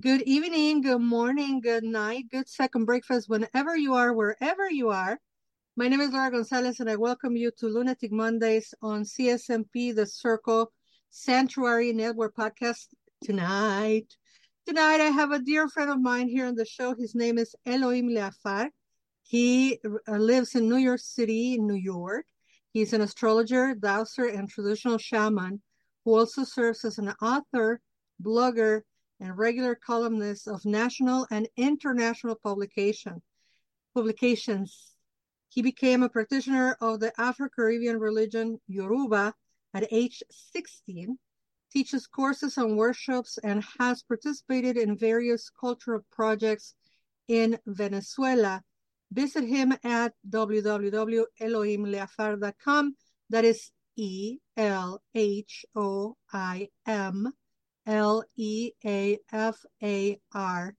Good evening, good morning, good night, good second breakfast, whenever you are, wherever you are. My name is Laura Gonzalez, and I welcome you to Lunatic Mondays on CSNP, the Circle Sanctuary Network podcast tonight. Tonight, I have a dear friend of mine here on the show. His name is Elhoim Leafar. He uh, lives in New York City, New York. He's an astrologer, dowser, and traditional shaman who also serves as an author, blogger, and regular columnist of national and international publication, publications. He became a practitioner of the Afro-Caribbean religion Yoruba at age 16, teaches courses and workshops, and has participated in various cultural projects in Venezuela. Visit him at www.elhoimleafar.com. That is E L H O I M L E A F A R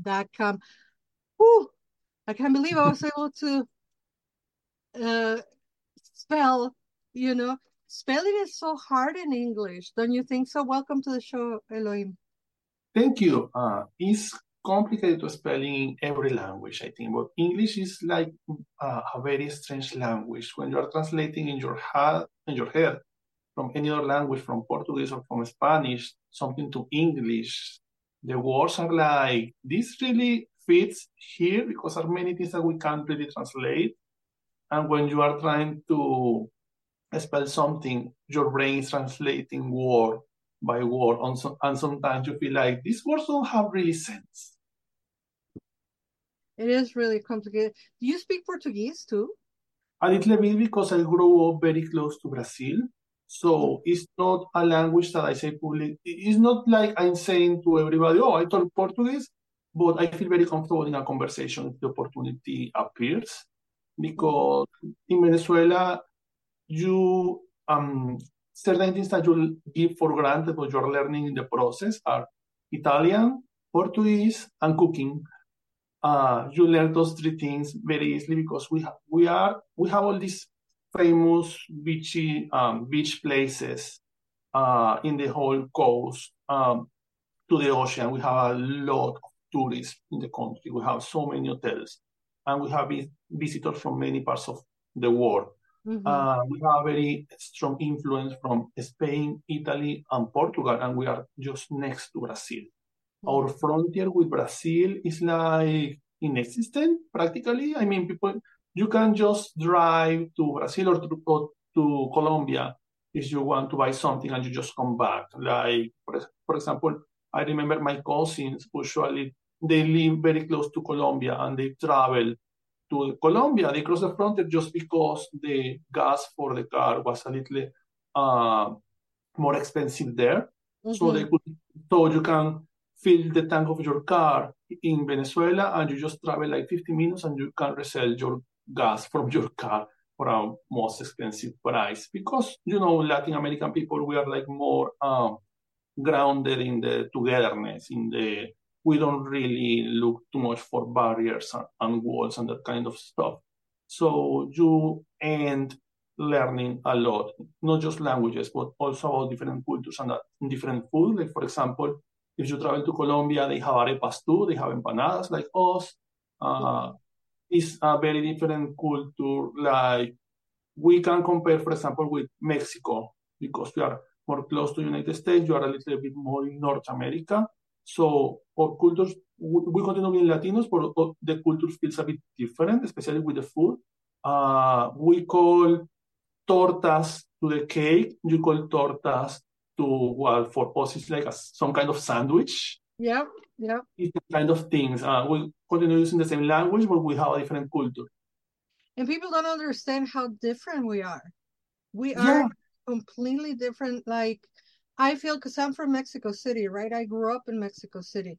dot com. Whew, I can't believe I was able to uh, spell, you know, spelling is so hard in English. Don't you think so? Welcome to the show, Elhoim. Thank you. Uh, it's complicated to spelling in every language, I think, but English is like uh, a very strange language. When you are translating in your head, in your head, from any other language, from Portuguese or from Spanish, something to English. The words are like, this really fits here because there are many things that we can't really translate. And when you are trying to spell something, your brain is translating word by word. And, so, and sometimes you feel like these words don't have really sense. It is really complicated. Do you speak Portuguese too? A little bit because I grew up very close to Brazil. So it's not a language that I say public. It's not like I'm saying to everybody, oh, I talk Portuguese, but I feel very comfortable in a conversation if the opportunity appears. Because in Venezuela, you um certain things that you give for granted but you're learning in the process are Italian, Portuguese, and cooking. Uh, you learn those three things very easily because we have we are we have all these famous beachy um, beach places uh, in the whole coast um, to the ocean. We have a lot of tourists in the country. We have so many hotels, and we have visitors from many parts of the world. Mm-hmm. Uh, we have a very strong influence from Spain, Italy, and Portugal, and we are just next to Brazil. Mm-hmm. Our frontier with Brazil is like inexistent practically. I mean, people you can just drive to Brazil or to, or to Colombia if you want to buy something and you just come back. Like, for, for example, I remember my cousins usually they live very close to Colombia and they travel to Colombia. They cross the frontier just because the gas for the car was a little uh, more expensive there. Mm-hmm. So they could, so you can fill the tank of your car in Venezuela and you just travel like 50 minutes and you can resell your gas from your car for a most expensive price. Because you know Latin American people we are like more um, grounded in the togetherness in the we don't really look too much for barriers and, and walls and that kind of stuff. So you end learning a lot not just languages but also about different cultures and different food. Like for example if you travel to Colombia they have arepas too they have empanadas like us. Uh, is a very different culture. Like we can compare, for example, with Mexico because we are more close to the United States. You are a little bit more in North America. So our cultures, we continue being Latinos, but the culture feels a bit different, especially with the food. Uh, we call tortas to the cake. You call tortas to well for us it's like a, some kind of sandwich. Yeah, yeah. It's the kind of things. Uh, we continue using the same language, but we have a different culture. And people don't understand how different we are. We are completely different. Like I feel because I'm from Mexico City, right? I grew up in Mexico City.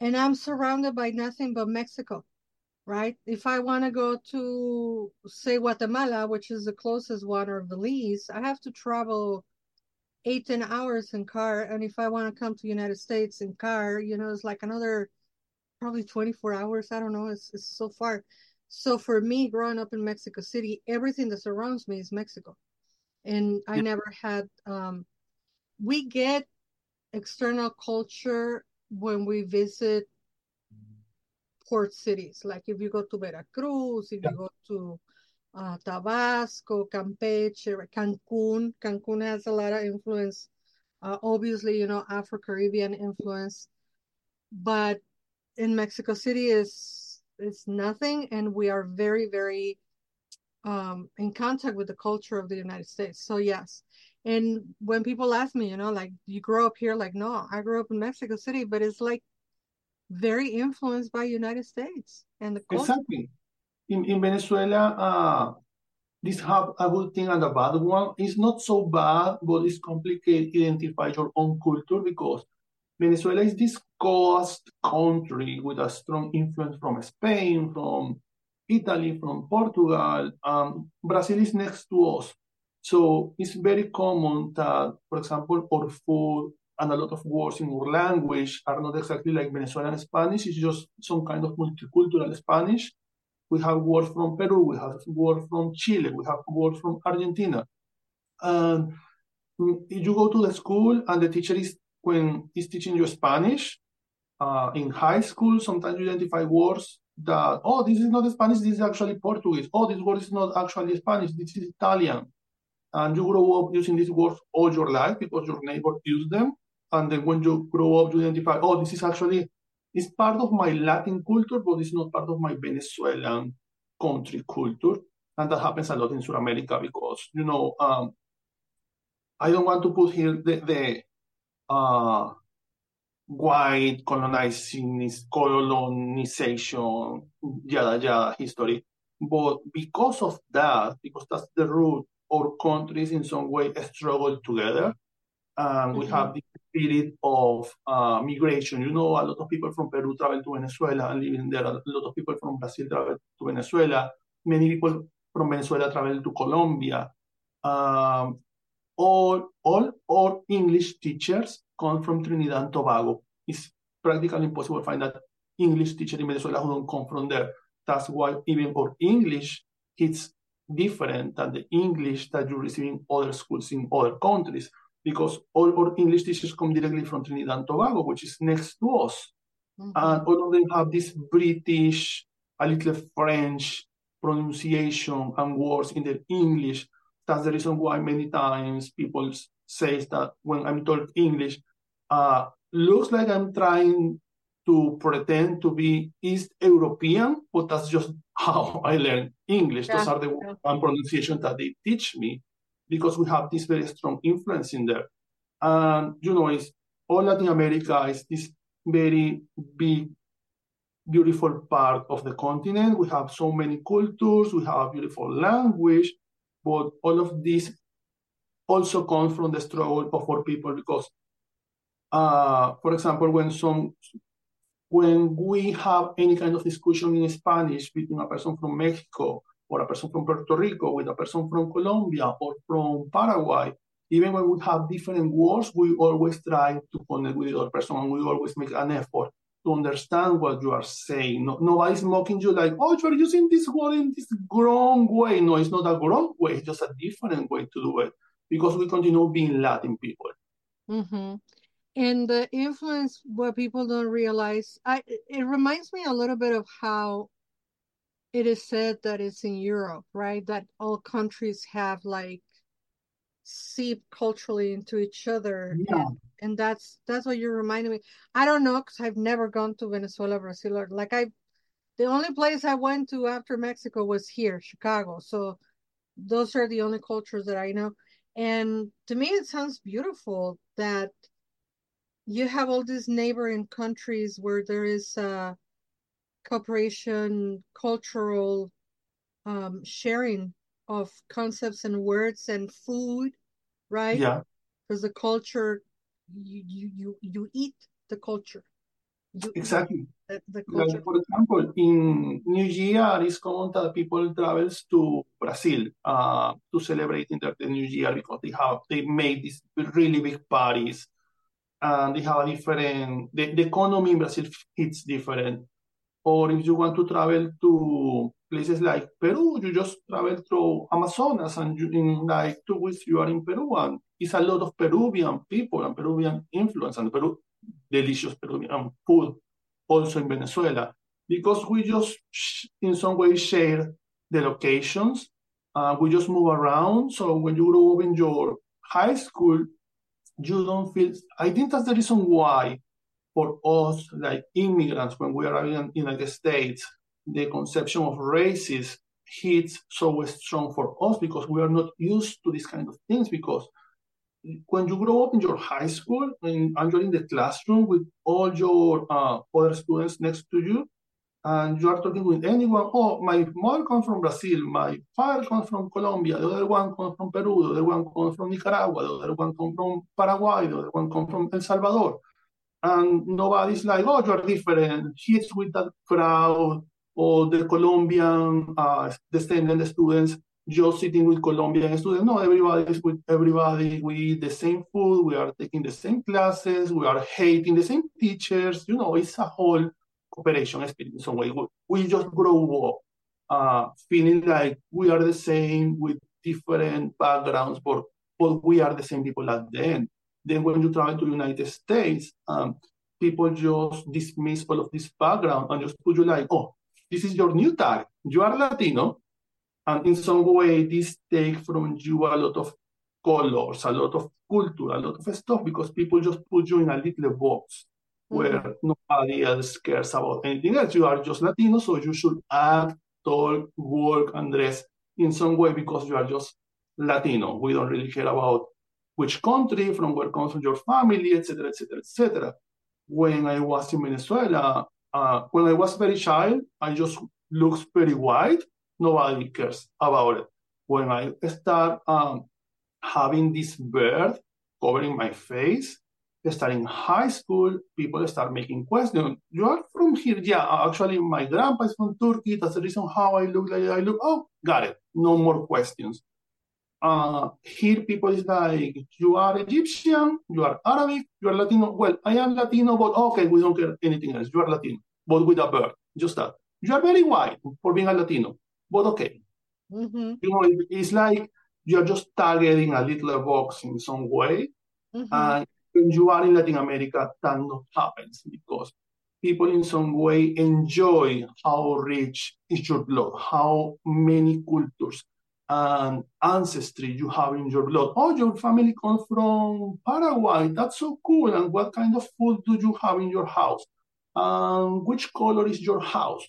And I'm surrounded by nothing but Mexico, right? If I want to go to, say, Guatemala, which is the closest one, or the least, I have to travel eight, 10 hours in car. And if I want to come to United States in car, you know, it's like another probably 24 hours. I don't know. It's, it's so far. So for me, growing up in Mexico City, everything that surrounds me is Mexico. And I yeah. never had, um, we get external culture when we visit port cities. Like if you go to Veracruz, if yeah. you go to uh, Tabasco, Campeche, Cancun. Cancun has a lot of influence. Uh, obviously, you know, Afro Caribbean influence, but in Mexico City is is nothing, and we are very, very um, in contact with the culture of the United States. So yes, and when people ask me, you know, like you grow up here, like no, I grew up in Mexico City, but it's like very influenced by United States and the culture. Exactly. In in Venezuela, uh, this have a good thing and a bad one. It's not so bad, but it's complicated to identify your own culture because Venezuela is this coast country with a strong influence from Spain, from Italy, from Portugal. Um, Brazil is next to us. So it's very common that, for example, our food and a lot of words in our language are not exactly like Venezuelan Spanish. It's just some kind of multicultural Spanish. We have words from Peru, we have words from Chile, we have words from Argentina. And if you go to the school and the teacher is when he's teaching you Spanish, uh, in high school, sometimes you identify words that, oh, this is not Spanish, this is actually Portuguese. Oh, this word is not actually Spanish, this is Italian. And you grow up using these words all your life because your neighbor used them. And then when you grow up, you identify, oh, this is actually, it's part of my Latin culture, but it's not part of my Venezuelan country culture. And that happens a lot in South America because, you know, um, I don't want to put here the, the uh, white colonizing, colonization, yada yada history. But because of that, because that's the root, our countries in some way struggle together. And we mm-hmm. have the spirit of uh, migration. You know, a lot of people from Peru travel to Venezuela and living there. A lot of people from Brazil travel to Venezuela. Many people from Venezuela travel to Colombia. Um, all, all, all English teachers come from Trinidad and Tobago. It's practically impossible to find that English teacher in Venezuela who don't come from there. That's why even for English, it's different than the English that you receive in other schools in other countries because all our English teachers come directly from Trinidad and Tobago, which is next to us. Mm-hmm. And all of them have this British, a little French pronunciation and words in their English that's the reason why many times people say that when I'm taught English, uh, looks like I'm trying to pretend to be East European, but that's just how I learn English. Yeah. Those are the yeah. pronunciation that they teach me because we have this very strong influence in there. And you know, it's all Latin America is this very big, beautiful part of the continent. We have so many cultures, we have beautiful language, but all of this also comes from the struggle of our people because, uh, for example, when some when we have any kind of discussion in Spanish between a person from Mexico or a person from Puerto Rico with a person from Colombia or from Paraguay, even when we have different words, we always try to connect with the other person and we always make an effort to understand what you are saying. No, nobody's mocking you like, oh, you're using this word in this wrong way. No, it's not a wrong way. It's just a different way to do it because we continue being Latin people. Mm-hmm. And the influence, what people don't realize, I it reminds me a little bit of how it is said that it's in Europe, right? That all countries have like seep culturally into each other. Yeah. And, and that's that's what you're reminding me. I don't know because I've never gone to Venezuela, Brazil, or like I, the only place I went to after Mexico was here, Chicago. So those are the only cultures that I know. And to me, it sounds beautiful that you have all these neighboring countries where there is uh, cooperation, cultural um, sharing of concepts and words and food, right? Yeah. because the culture you you you you eat the culture. You Exactly. the, the Like, culture. for example, in New Year, it's common that people travels to Brazil uh, to celebrate in the, the New Year because they have they made these really big parties and they have a different the, the economy in Brazil hits different. Or if you want to travel to places like Peru, you just travel through Amazonas and you, in like two weeks you are in Peru and it's a lot of Peruvian people and Peruvian influence and Peru delicious Peruvian food also in Venezuela because we just in some way share the locations. Uh, we just move around. So when you grow up in your high school, you don't feel. I think that's the reason why, for us like immigrants, when we are in the United States, the conception of races hits so strong for us because we are not used to these kind of things because when you grow up in your high school and, and you're in the classroom with all your uh, other students next to you, and you are talking with anyone, oh, my mother comes from Brazil, my father comes from Colombia, the other one comes from Peru, the other one comes from Nicaragua, the other one comes from Paraguay, the other one comes from El Salvador. And nobody's like, oh, you're different. He's with that crowd, or the Colombian uh, descendant students just sitting with Colombian students. No, everybody is with everybody. We eat the same food. We are taking the same classes. We are hating the same teachers. You know, it's a whole cooperation experience in some way. We, we just grow up uh, feeling like we are the same with different backgrounds, but, but we are the same people at the end. Then when you travel to the United States, um, people just dismiss all of this background and just put you like, oh, this is your new tag. You are Latino, and in some way this take from you a lot of colors, a lot of culture, a lot of stuff because people just put you in a little box where nobody else cares about anything else. You are just Latino, so you should act, talk, work, and dress in some way because you are just Latino. We don't really care about which country, from where comes from your family, etc., etc., etc. When I was in Venezuela, uh, when I was very child, I just looked very white. Nobody cares about it. When I start um, having this beard covering my face, starting high school, people start making questions. You are from here? Yeah, actually, my grandpa is from Turkey. That's the reason how I look like I look. Oh, got it. No more questions. Uh, here, people is like, you are Egyptian, you are Arabic, you are Latino. Well, I am Latino, but okay, we don't care anything else. You are Latino, but with a beard, just that. You are very white for being a Latino, but okay. Mm-hmm. You know, it- it's like you're just targeting a little box in some way. Mm-hmm. And when you are in Latin America, that not happens because people in some way enjoy how rich is your blood, how many cultures and ancestry you have in your blood. Oh, your family comes from Paraguay. That's so cool. And what kind of food do you have in your house? Um, which color is your house?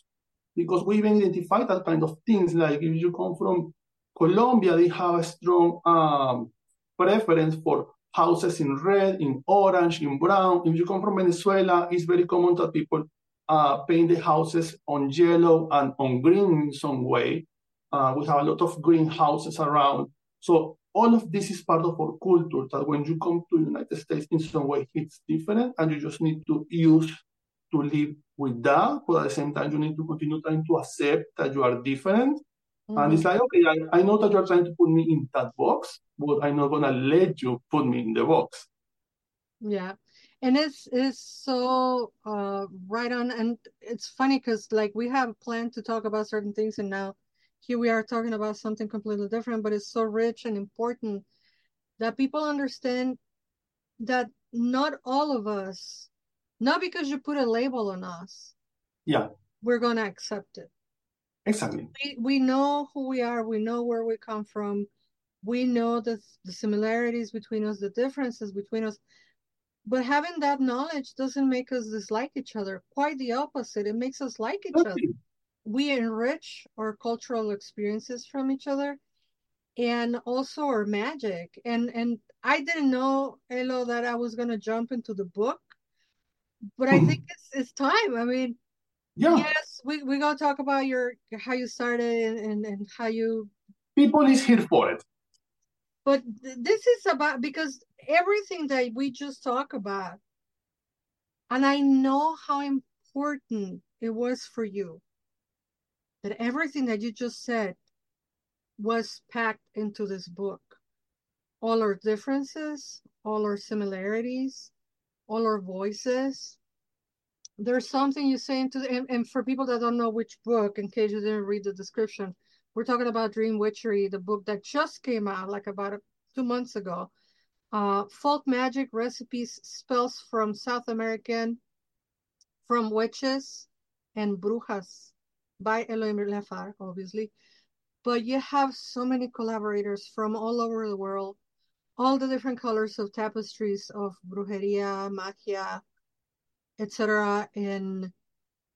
Because we even identify that kind of things. Like if you come from Colombia, they have a strong um, preference for houses in red, in orange, in brown. If you come from Venezuela, it's very common that people uh, paint the houses on yellow and on green in some way. Uh, we have a lot of greenhouses around. So all of this is part of our culture that when you come to the United States in some way it's different and you just need to use to live with that, but at the same time you need to continue trying to accept that you are different and it's like, okay, I, I know that you're trying to put me in that box, but I'm not gonna let you put me in the box. Yeah. And it's it's so uh right on and it's funny because like we have planned to talk about certain things and now here we are talking about something completely different, but it's so rich and important that people understand that not all of us, not because you put a label on us, Yeah, we're gonna accept it. exactly. We we know who we are, we know where we come from, we know the the similarities between us, the differences between us. But having that knowledge doesn't make us dislike each other. Quite the opposite. It makes us like each other. We enrich our cultural experiences from each other and also our magic. And and I didn't know, Elo, that I was gonna jump into the book, but I hmm. think it's it's time. I mean, Yeah, yes, we we're gonna talk about your how you started and, and, and how you people is here for it. But th- this is about because everything that we just talk about, and I know how important it was for you that everything that you just said was packed into this book. All our differences, all our similarities, all our voices. There's something you say into the, and, and for people that don't know which book, in case you didn't read the description, we're talking about Dream Witchery, the book that just came out like about a, two months ago. Uh, folk magic recipes, spells from South American, from witches and brujas by Elhoim Leafar, obviously. But you have so many collaborators from all over the world, all the different colors of tapestries of brujeria, magia, etc. And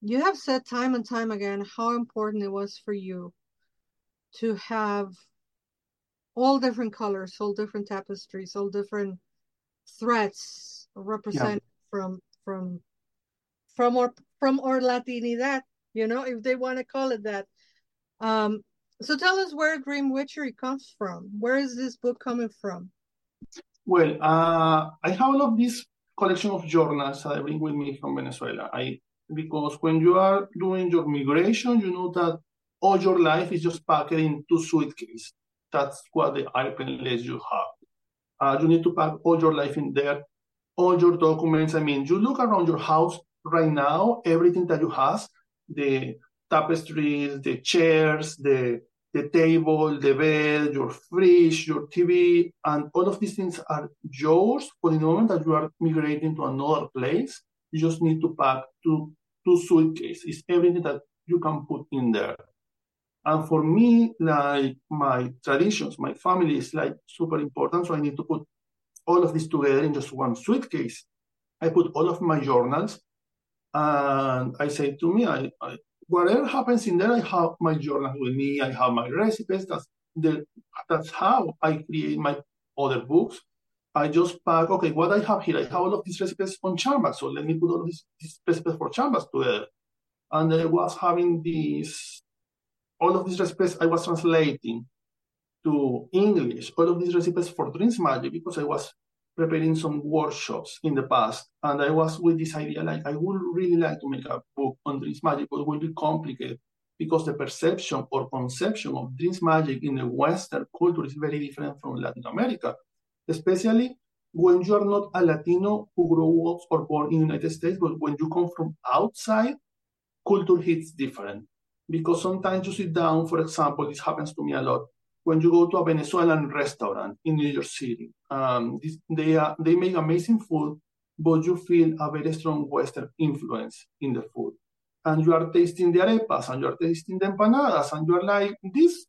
you have said time and time again how important it was for you to have all different colors, all different tapestries, all different threats represented yeah. from from from our from our Latinidad, you know, if they want to call it that. Um, so tell us where Dream Witchery comes from. Where is this book coming from? Well, uh, I have all of this collection of journals that I bring with me from Venezuela. I because when you are doing your migration, you know that all your life is just packed into suitcase. That's what the airplane lets you have. Uh, you need to pack all your life in there, all your documents. I mean, you look around your house right now, everything that you have, the tapestries, the chairs, the the table, the bed, your fridge, your TV, and all of these things are yours. For the moment that you are migrating to another place, you just need to pack two, two suitcases. It's everything that you can put in there. And for me, like my traditions, my family is like super important. So I need to put all of this together in just one suitcase. I put all of my journals and I say to me, I, I whatever happens in there, I have my journal with me, I have my recipes. That's the that's how I create my other books. I just pack, okay, what I have here, I have all of these recipes on Canvas. So let me put all of these, these recipes for Canvas together. And I was having these, all of these recipes I was translating to English, all of these recipes for Dreams Magic because I was preparing some workshops in the past, and I was with this idea like I would really like to make a book on dreams magic, but it will be complicated because the perception or conception of dreams magic in the Western culture is very different from Latin America, especially when you are not a Latino who grew up or born in the United States, but when you come from outside, culture hits different. Because sometimes you sit down, for example, this happens to me a lot when you go to a Venezuelan restaurant in New York City. Um, this, they, are, they make amazing food, but you feel a very strong Western influence in the food. And you are tasting the arepas and you are tasting the empanadas, and you are like, this,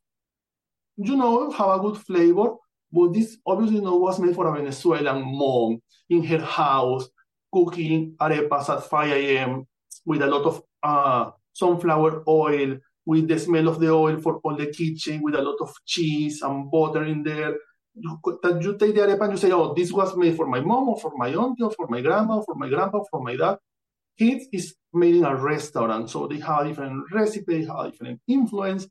you know, have a good flavor, but this obviously you know, was made for a Venezuelan mom in her house, cooking arepas at 5 a.m. with a lot of uh, sunflower oil with the smell of the oil for all the kitchen, with a lot of cheese and butter in there. You, that you take the arepa and you say, oh, this was made for my mom or for my auntie or for my grandma or for my grandpa or for my dad. It is made in a restaurant, so they have different recipe, they have different influence,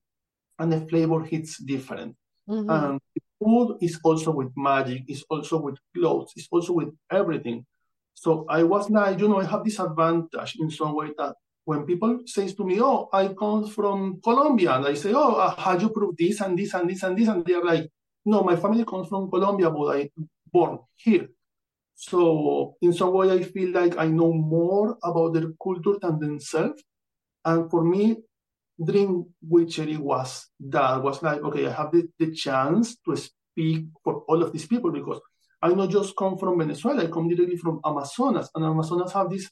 and the flavor hits different. Mm-hmm. And food is also with magic, it's also with clothes, it's also with everything. So I was like, you know, I have this advantage in some way that when people says to me, "Oh, I come from Colombia," and I say, "Oh, uh, how you prove this and this and this and this?" and they're like, "No, my family comes from Colombia, but I born here." So in some way, I feel like I know more about their culture than themselves. And for me, Dream Witchery was that was like, okay, I have the, the chance to speak for all of these people because I not just come from Venezuela, I come directly from Amazonas, and Amazonas have this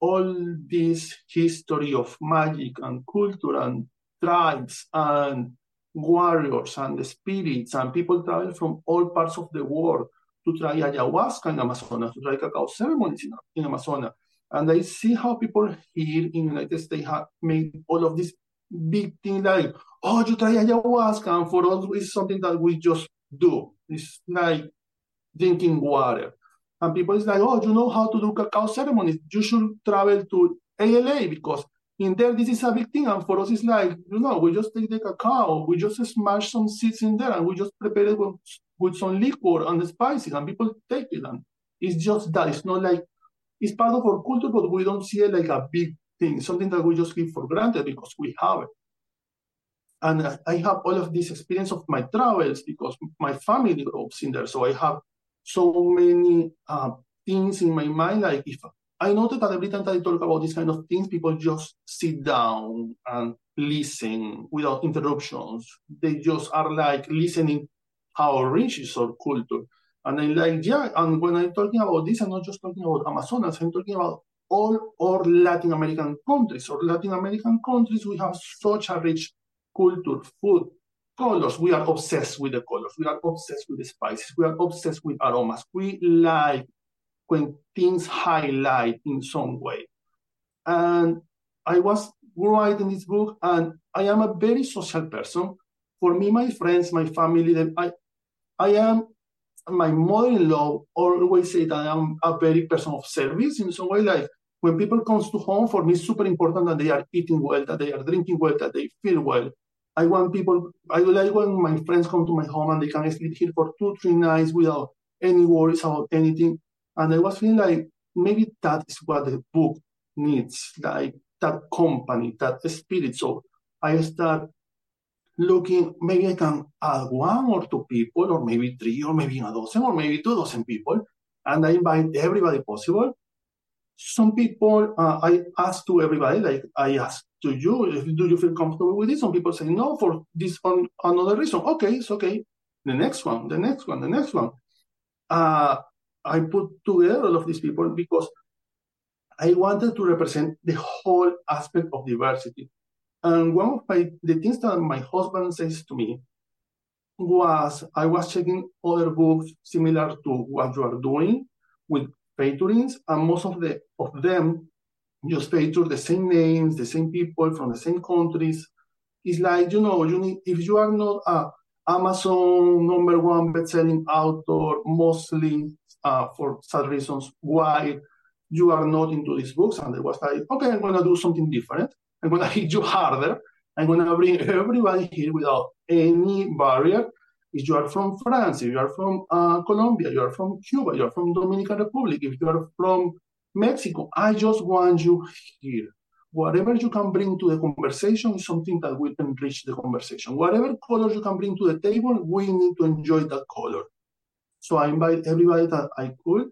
all this history of magic and culture and tribes and warriors and the spirits and people travel from all parts of the world to try ayahuasca in Amazonas, to try cacao ceremonies in, in Amazonas. And I see how people here in the United States have made all of this big thing like, oh, you try ayahuasca. And for us, it's something that we just do. It's like drinking water. And people is like, oh, you know how to do cacao ceremonies. You should travel to ALA because in there this is a big thing. And for us, it's like, you know, we just take the cacao, we just smash some seeds in there, and we just prepare it with with some liquor and spices, and people take it. And it's just that. It's not like it's part of our culture, but we don't see it like a big thing, something that we just give for granted because we have it. And I have all of this experience of my travels because my family grew up in there. So I have so many uh, things in my mind. Like if I noted that every time that I talk about these kind of things, people just sit down and listen without interruptions. They just are like listening how rich is our culture. And I'm like, yeah, and when I'm talking about this, I'm not just talking about Amazonas, I'm talking about all our Latin American countries. Or Latin American countries, we have such a rich culture, food, colors. We are obsessed with the colors. We are obsessed with the spices. We are obsessed with aromas. We like when things highlight in some way. And I was writing this book, and I am a very social person. For me, my friends, my family, I, I am my mother-in-law always say that I'm a very person of service in some way. Like when people comes to home, for me, it's super important that they are eating well, that they are drinking well, that they feel well. I want people. I like when my friends come to my home and they can sleep here for two, three nights without any worries about anything. And I was feeling like maybe that is what the book needs, like that company, that spirit. So I start looking, maybe I can add one or two people, or maybe three, or maybe a dozen, or maybe two dozen people, and I invite everybody possible. Some people, uh, I ask to everybody, like I ask to you, if, do you feel comfortable with this? Some people say no for this on another reason. Okay, it's okay. The next one, the next one, the next one. Uh, I put together all of these people because I wanted to represent the whole aspect of diversity. And one of my, the things that my husband says to me was I was checking other books similar to what you are doing with featurings, and most of the of them feature the same names, the same people from the same countries. It's like you know, you need if you are not a Amazon number one best-selling author, mostly uh, for sad reasons, why you are not into these books. And it was like, okay, I'm gonna do something different. I'm going to hit you harder. I'm going to bring everybody here without any barrier. If you are from France, if you are from uh, Colombia, you are from Cuba, you are from Dominican Republic, if you are from Mexico, I just want you here. Whatever you can bring to the conversation is something that will enrich the conversation. Whatever color you can bring to the table, we need to enjoy that color. So I invite everybody that I could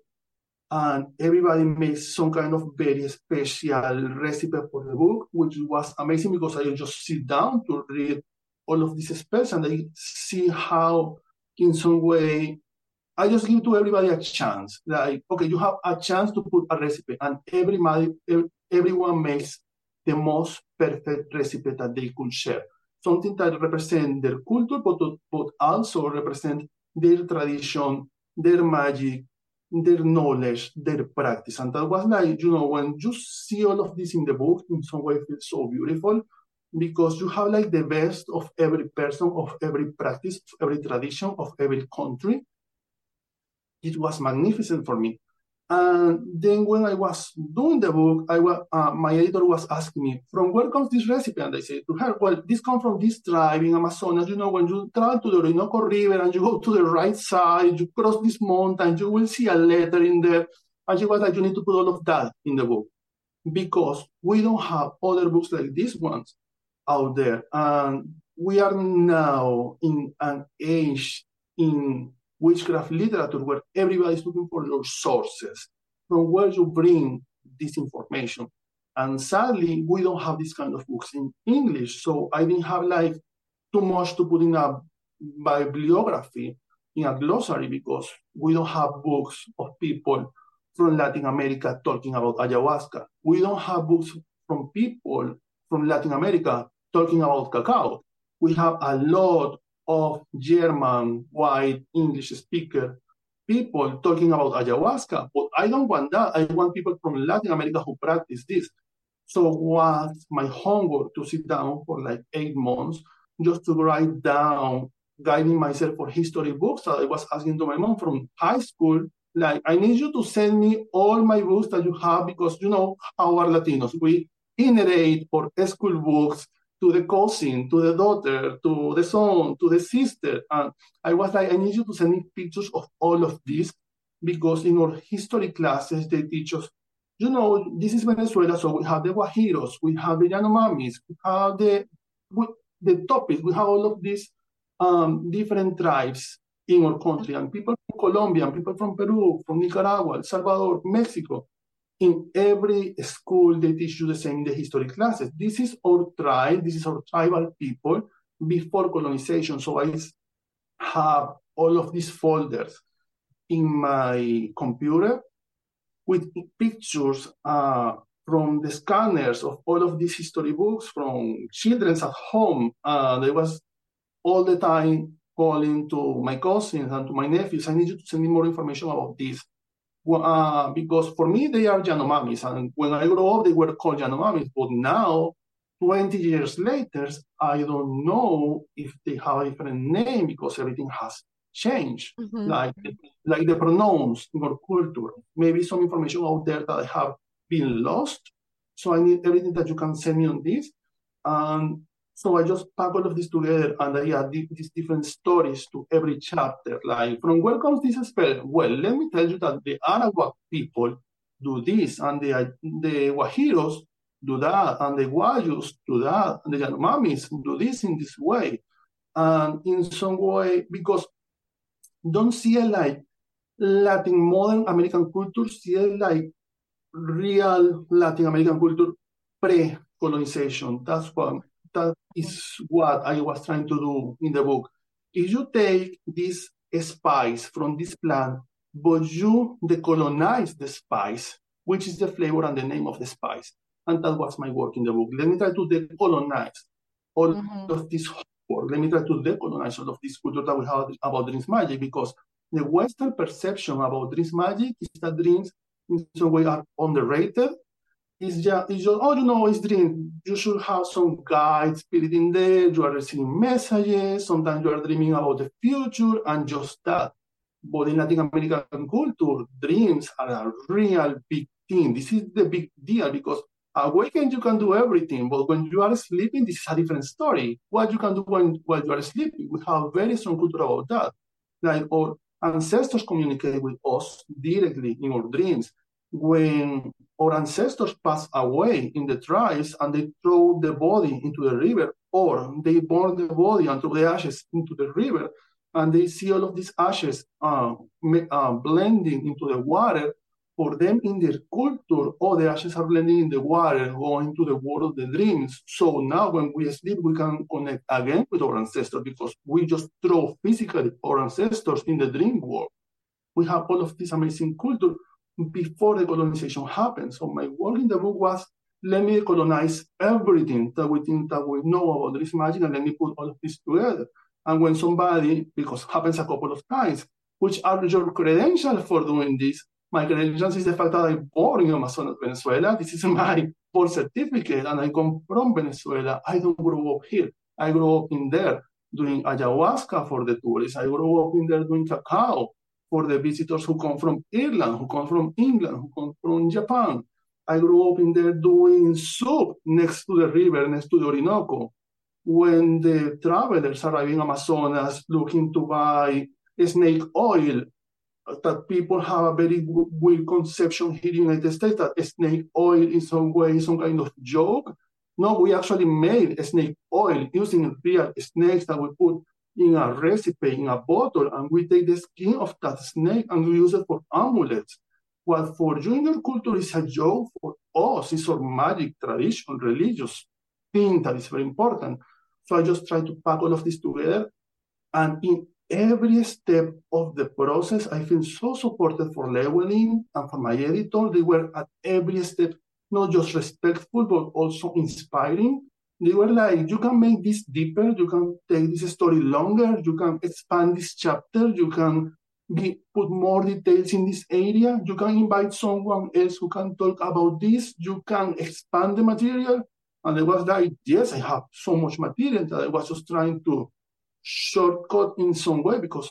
and everybody made some kind of very special recipe for the book, which was amazing because I just sit down to read all of these spells and I see how, in some way, I just give to everybody a chance. Like, okay, you have a chance to put a recipe, and everybody, everyone makes the most perfect recipe that they could share. Something that represents their culture, but, but also represent their tradition, their magic, their knowledge, their practice. And that was like, you know, when you see all of this in the book, in some way it feels so beautiful because you have like the best of every person, of every practice, of every tradition, of every country. It was magnificent for me. And then when I was doing the book, I was, uh, my editor was asking me, from where comes this recipe? And I said to her, well, this comes from this tribe in Amazonas. You know, when you travel to the Orinoco River and you go to the right side, you cross this mountain, you will see a letter in there. And she was like, you need to put all of that in the book because we don't have other books like these ones out there. And we are now in an age in witchcraft literature where everybody's looking for your sources, from where you bring this information. And sadly, we don't have this kind of books in English. So I didn't have like too much to put in a bibliography, in a glossary, because we don't have books of people from Latin America talking about ayahuasca. We don't have books from people from Latin America talking about cacao. We have a lot of German, white, English speaker people talking about ayahuasca, but I don't want that. I want people from Latin America who practice this. So was my homework to sit down for like eight months just to write down, guiding myself for history books I was asking to my mom from high school. Like, I need you to send me all my books that you have because you know how are Latinos. We inherit for school books to the cousin, to the daughter, to the son, to the sister. And I was like, I need you to send me pictures of all of this because in our history classes, they teach us, you know, this is Venezuela, so we have the Guajiros, we have the Yanomamis, we have the, we, the topics, we have all of these um, different tribes in our country, and people from Colombia, and people from Peru, from Nicaragua, El Salvador, Mexico. In every school, they teach you the same in the history classes. This is our tribe, this is our tribal people before colonization. So I have all of these folders in my computer with pictures uh, from the scanners of all of these history books from children's at home. Uh, there was all the time calling to my cousins and to my nephews, I need you to send me more information about this. Well, uh, because for me, they are Yanomamis. And when I grew up, they were called Yanomamis. But now, 20 years later, I don't know if they have a different name because everything has changed. Mm-hmm. Like, like the pronouns in our culture. Maybe some information out there that I have been lost. So I need everything that you can send me on this. And so I just pack all of this together and I add these different stories to every chapter. Like, from where comes this spell? Well, let me tell you that the Arawak people do this, and the, the Guajiros do that, and the Guayus do that, and the Yanomamis do this in this way. And in some way, because don't see it like Latin modern American culture, see it like real Latin American culture pre-colonization. That's what is what I was trying to do in the book. If you take this spice from this plant, but you decolonize the spice, which is the flavor and the name of the spice. And that was my work in the book. Let me try to decolonize all mm-hmm. of this work. Let me try to decolonize all of this culture that we have about dreams magic because the Western perception about dreams magic is that dreams in some way are underrated it's just, it's just, oh, you know, it's dream. You should have some guide spirit in there. You are receiving messages. Sometimes you are dreaming about the future and just that. But in Latin American culture, dreams are a real big thing. This is the big deal because awakened you can do everything, but when you are sleeping, this is a different story. What you can do when while you are sleeping, we have very strong culture about that. Like our ancestors communicate with us directly in our dreams when our ancestors pass away in the tribes and they throw the body into the river, or they burn the body and throw the ashes into the river, and they see all of these ashes uh, uh, blending into the water. For them, in their culture, all the ashes are blending in the water, going to the world of the dreams. So now, when we sleep, we can connect again with our ancestors because we just throw physically our ancestors in the dream world. We have all of this amazing culture before the colonization happened. So my work in the book was let me colonize everything that we think that we know about this magic and let me put all of this together. And when somebody, because happens a couple of times, which are your credentials for doing this? My credentials is the fact that I'm born in Amazonas, Venezuela. This is my birth certificate, and I come from Venezuela. I don't grow up here. I grew up in there doing ayahuasca for the tourists. I grew up in there doing cacao for the visitors who come from Ireland, who come from England, who come from Japan. I grew up in there doing soup next to the river, next to the Orinoco. When the travelers arrive in Amazonas looking to buy snake oil, uh, that people have a very weird conception here in the United States that snake oil is some way some kind of joke. No, we actually made snake oil using real snakes that we put in a recipe, in a bottle, and we take the skin of that snake and we use it for amulets. What for junior culture is a joke, for us is our magic, tradition, religious thing that is very important. So I just try to pack all of this together. And in every step of the process, I feel so supported for Llewellyn and for my editor. They were at every step, not just respectful, but also inspiring they were like, you can make this deeper, you can take this story longer, you can expand this chapter, you can be, put more details in this area, you can invite someone else who can talk about this, you can expand the material. And I was like, yes, I have so much material that I was just trying to shortcut in some way because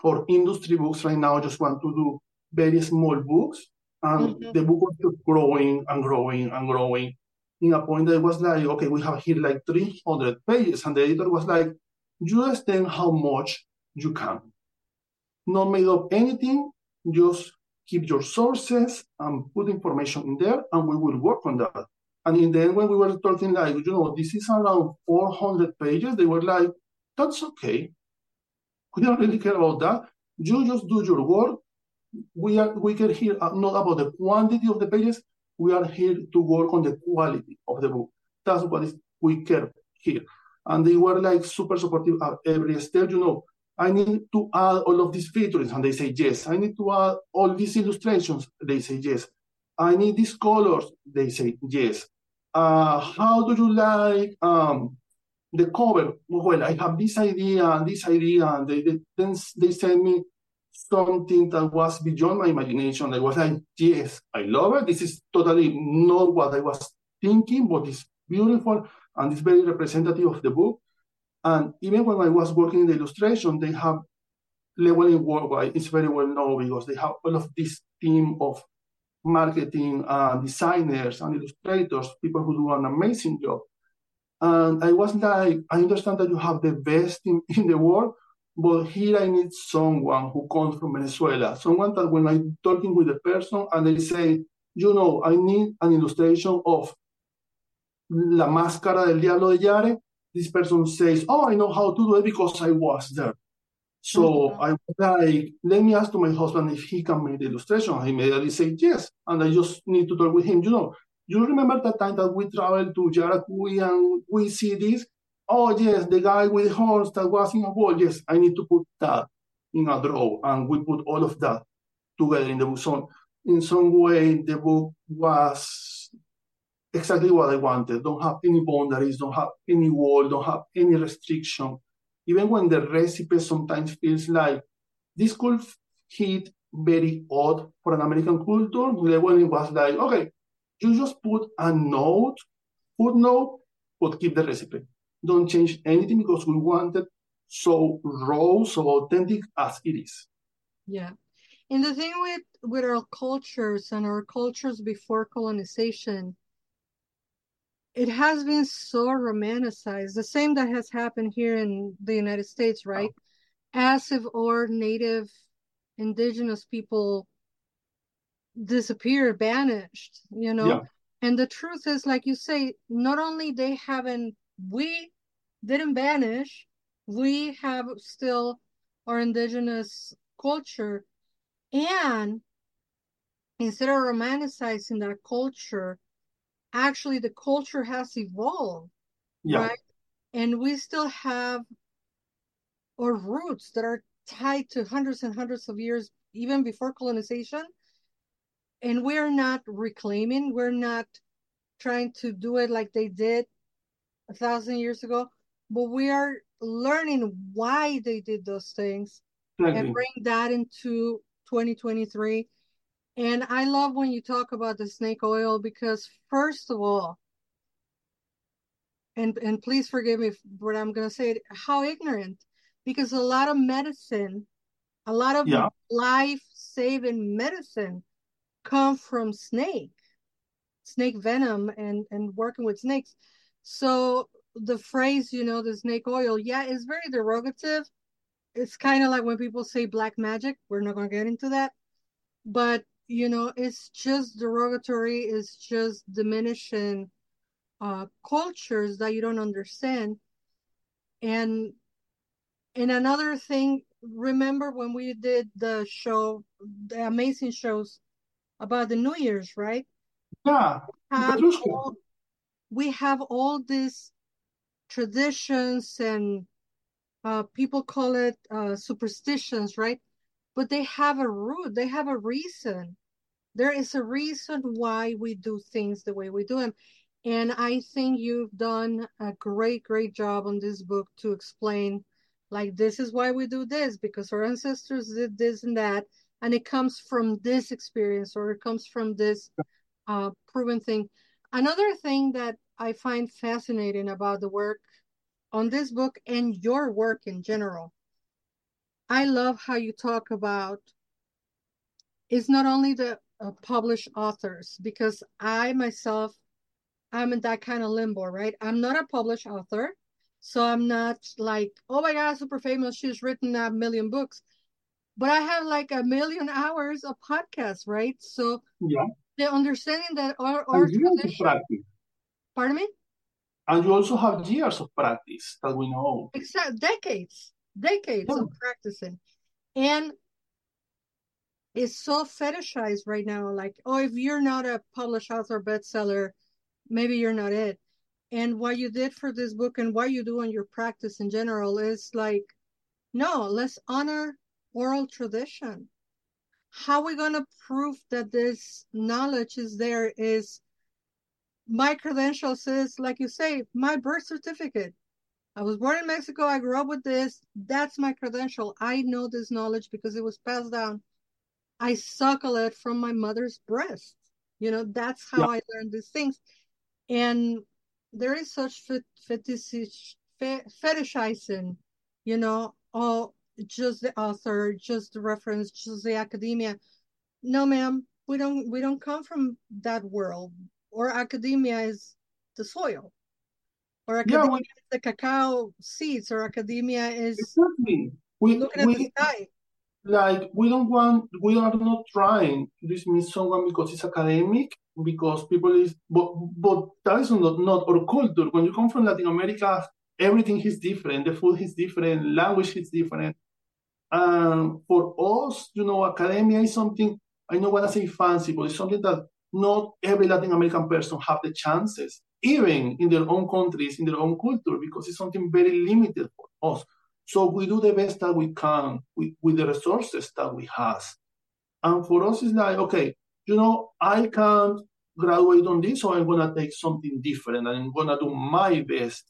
for industry books right now, I just want to do very small books. And mm-hmm. the book was growing and growing and growing in a point that was like, okay, we have here like 300 pages. And the editor was like, you extend how much you can. Not made up anything, just keep your sources and put information in there, and we will work on that. And in the end, when we were talking, like, you know, this is around 400 pages, they were like, that's okay. We don't really care about that. You just do your work. We are we care here uh, not about the quantity of the pages. We are here to work on the quality of the book. That's what is we care here. And they were like super supportive at every step. You know, I need to add all of these features, and they say yes. I need to add all these illustrations. They say yes. I need these colors. They say yes. Uh, how do you like um, the cover? Well, I have this idea and this idea, and they, they then they send me something that was beyond my imagination. I was like, yes, I love it. This is totally not what I was thinking, but it's beautiful and it's very representative of the book. And even when I was working in the illustration, they have Llewellyn Worldwide. It's very well known because they have all of this team of marketing uh, designers and illustrators, people who do an amazing job. And I was like, I understand that you have the best in, in the world, but here I need someone who comes from Venezuela, someone that when I'm talking with a person and they say, you know, I need an illustration of La Máscara del Diablo de Yare, this person says, oh, I know how to do it because I was there. So mm-hmm. I was like, let me ask to my husband if he can make the illustration. He immediately said yes. And I just need to talk with him. You know, you remember that time that we traveled to Yaracuy and we see this? Oh, yes, the guy with the horns that was in a wall. Yes, I need to put that in a draw. And we put all of that together in the book. So in some way, the book was exactly what I wanted. Don't have any boundaries, don't have any wall, don't have any restriction even when the recipe sometimes feels like this could hit very odd for an American culture, when it was like, okay, you just put a note, footnote, but keep the recipe. Don't change anything because we want it so raw, so authentic as it is. Yeah. And the thing with with our cultures and our cultures before colonization, it has been so romanticized. The same that has happened here in the United States, right? Oh. As if our native indigenous people disappeared, banished, you know? Yeah. And the truth is, like you say, not only they haven't, we didn't vanish, we have still our indigenous culture. And instead of romanticizing that culture, actually the culture has evolved yeah. right and we still have our roots that are tied to hundreds and hundreds of years even before colonization and we're not reclaiming we're not trying to do it like they did a thousand years ago but we are learning why they did those things and bring that into 2023 and I love when you talk about the snake oil because first of all, and and please forgive me what I'm gonna say, how ignorant. Because a lot of medicine, a lot of yeah. life saving medicine come from snake, snake venom and and working with snakes. So the phrase, you know, the snake oil, yeah, is very derogative. It's kind of like when people say black magic. We're not gonna get into that. But you know it's just derogatory it's just diminishing uh cultures that you don't understand and and another thing remember when we did the show the amazing shows about the new year's right yeah we have all, we have all these traditions and uh, people call it uh, superstitions right but they have a root, they have a reason. There is a reason why we do things the way we do them. And I think you've done a great, great job on this book to explain like this is why we do this because our ancestors did this and that and it comes from this experience or it comes from this uh, proven thing another thing that i find fascinating about the work on this book and your work in general I love how you talk about it's not only the uh, published authors because I myself I'm in that kind of limbo, right? I'm not a published author. So I'm not like, oh my God, super famous. She's written a million books. But I have like a million hours of podcasts, right? So yeah. the understanding that our, our tradition, pardon me? And you also have years of practice that we know. Exactly, decades, decades yeah. of practicing. And it's so fetishized right now. Like, oh, if you're not a published author bestseller, maybe you're not it. And what you did for this book and what you do in your practice in general is like, no, let's honor oral tradition. How are we going to prove that this knowledge is there is my credentials is like you say, my birth certificate. I was born in Mexico. I grew up with this. That's my credential. I know this knowledge because it was passed down. I suckle it from my mother's breast. You know, that's how yeah. I learned these things. And there is such fetish, fetishizing, you know, oh, just the author, just the reference, just the academia. No, ma'am, we don't we don't come from that world or academia is the soil or academia yeah, we, is the cacao seeds or academia is exactly. we, looking we, at the sky. Like we don't want we are not trying to dismiss someone because it's academic because people is but but that is not not our culture. When you come from latin america everything is different the food is different language is different. And for us you know academia is something i know what i say fancy but it's something that not every Latin American person have the chances, even in their own countries, in their own culture, because it's something very limited for us. So we do the best that we can with, with the resources that we have. And for us, it's like, okay, you know, I can't graduate on this, so I'm gonna take something different and I'm gonna do my best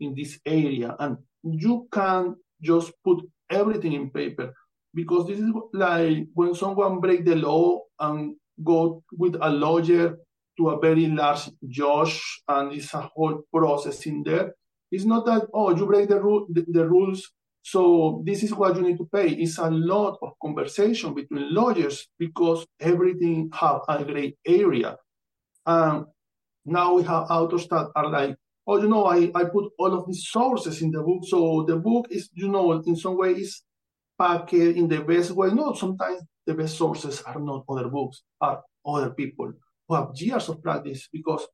in this area. And you can't just put everything in paper because this is like when someone break the law and go with a lawyer to a very large judge, and it's a whole process in there. It's not that oh you break the rule the, the rules, so this is what you need to pay. It's a lot of conversation between lawyers because everything have a gray area. And now we have authors that are like, oh, you know, I, I put all of these sources in the book. So the book is, you know, in some way is packed in the best way. No, sometimes the best sources are not other books, are other people who have years of practice. Because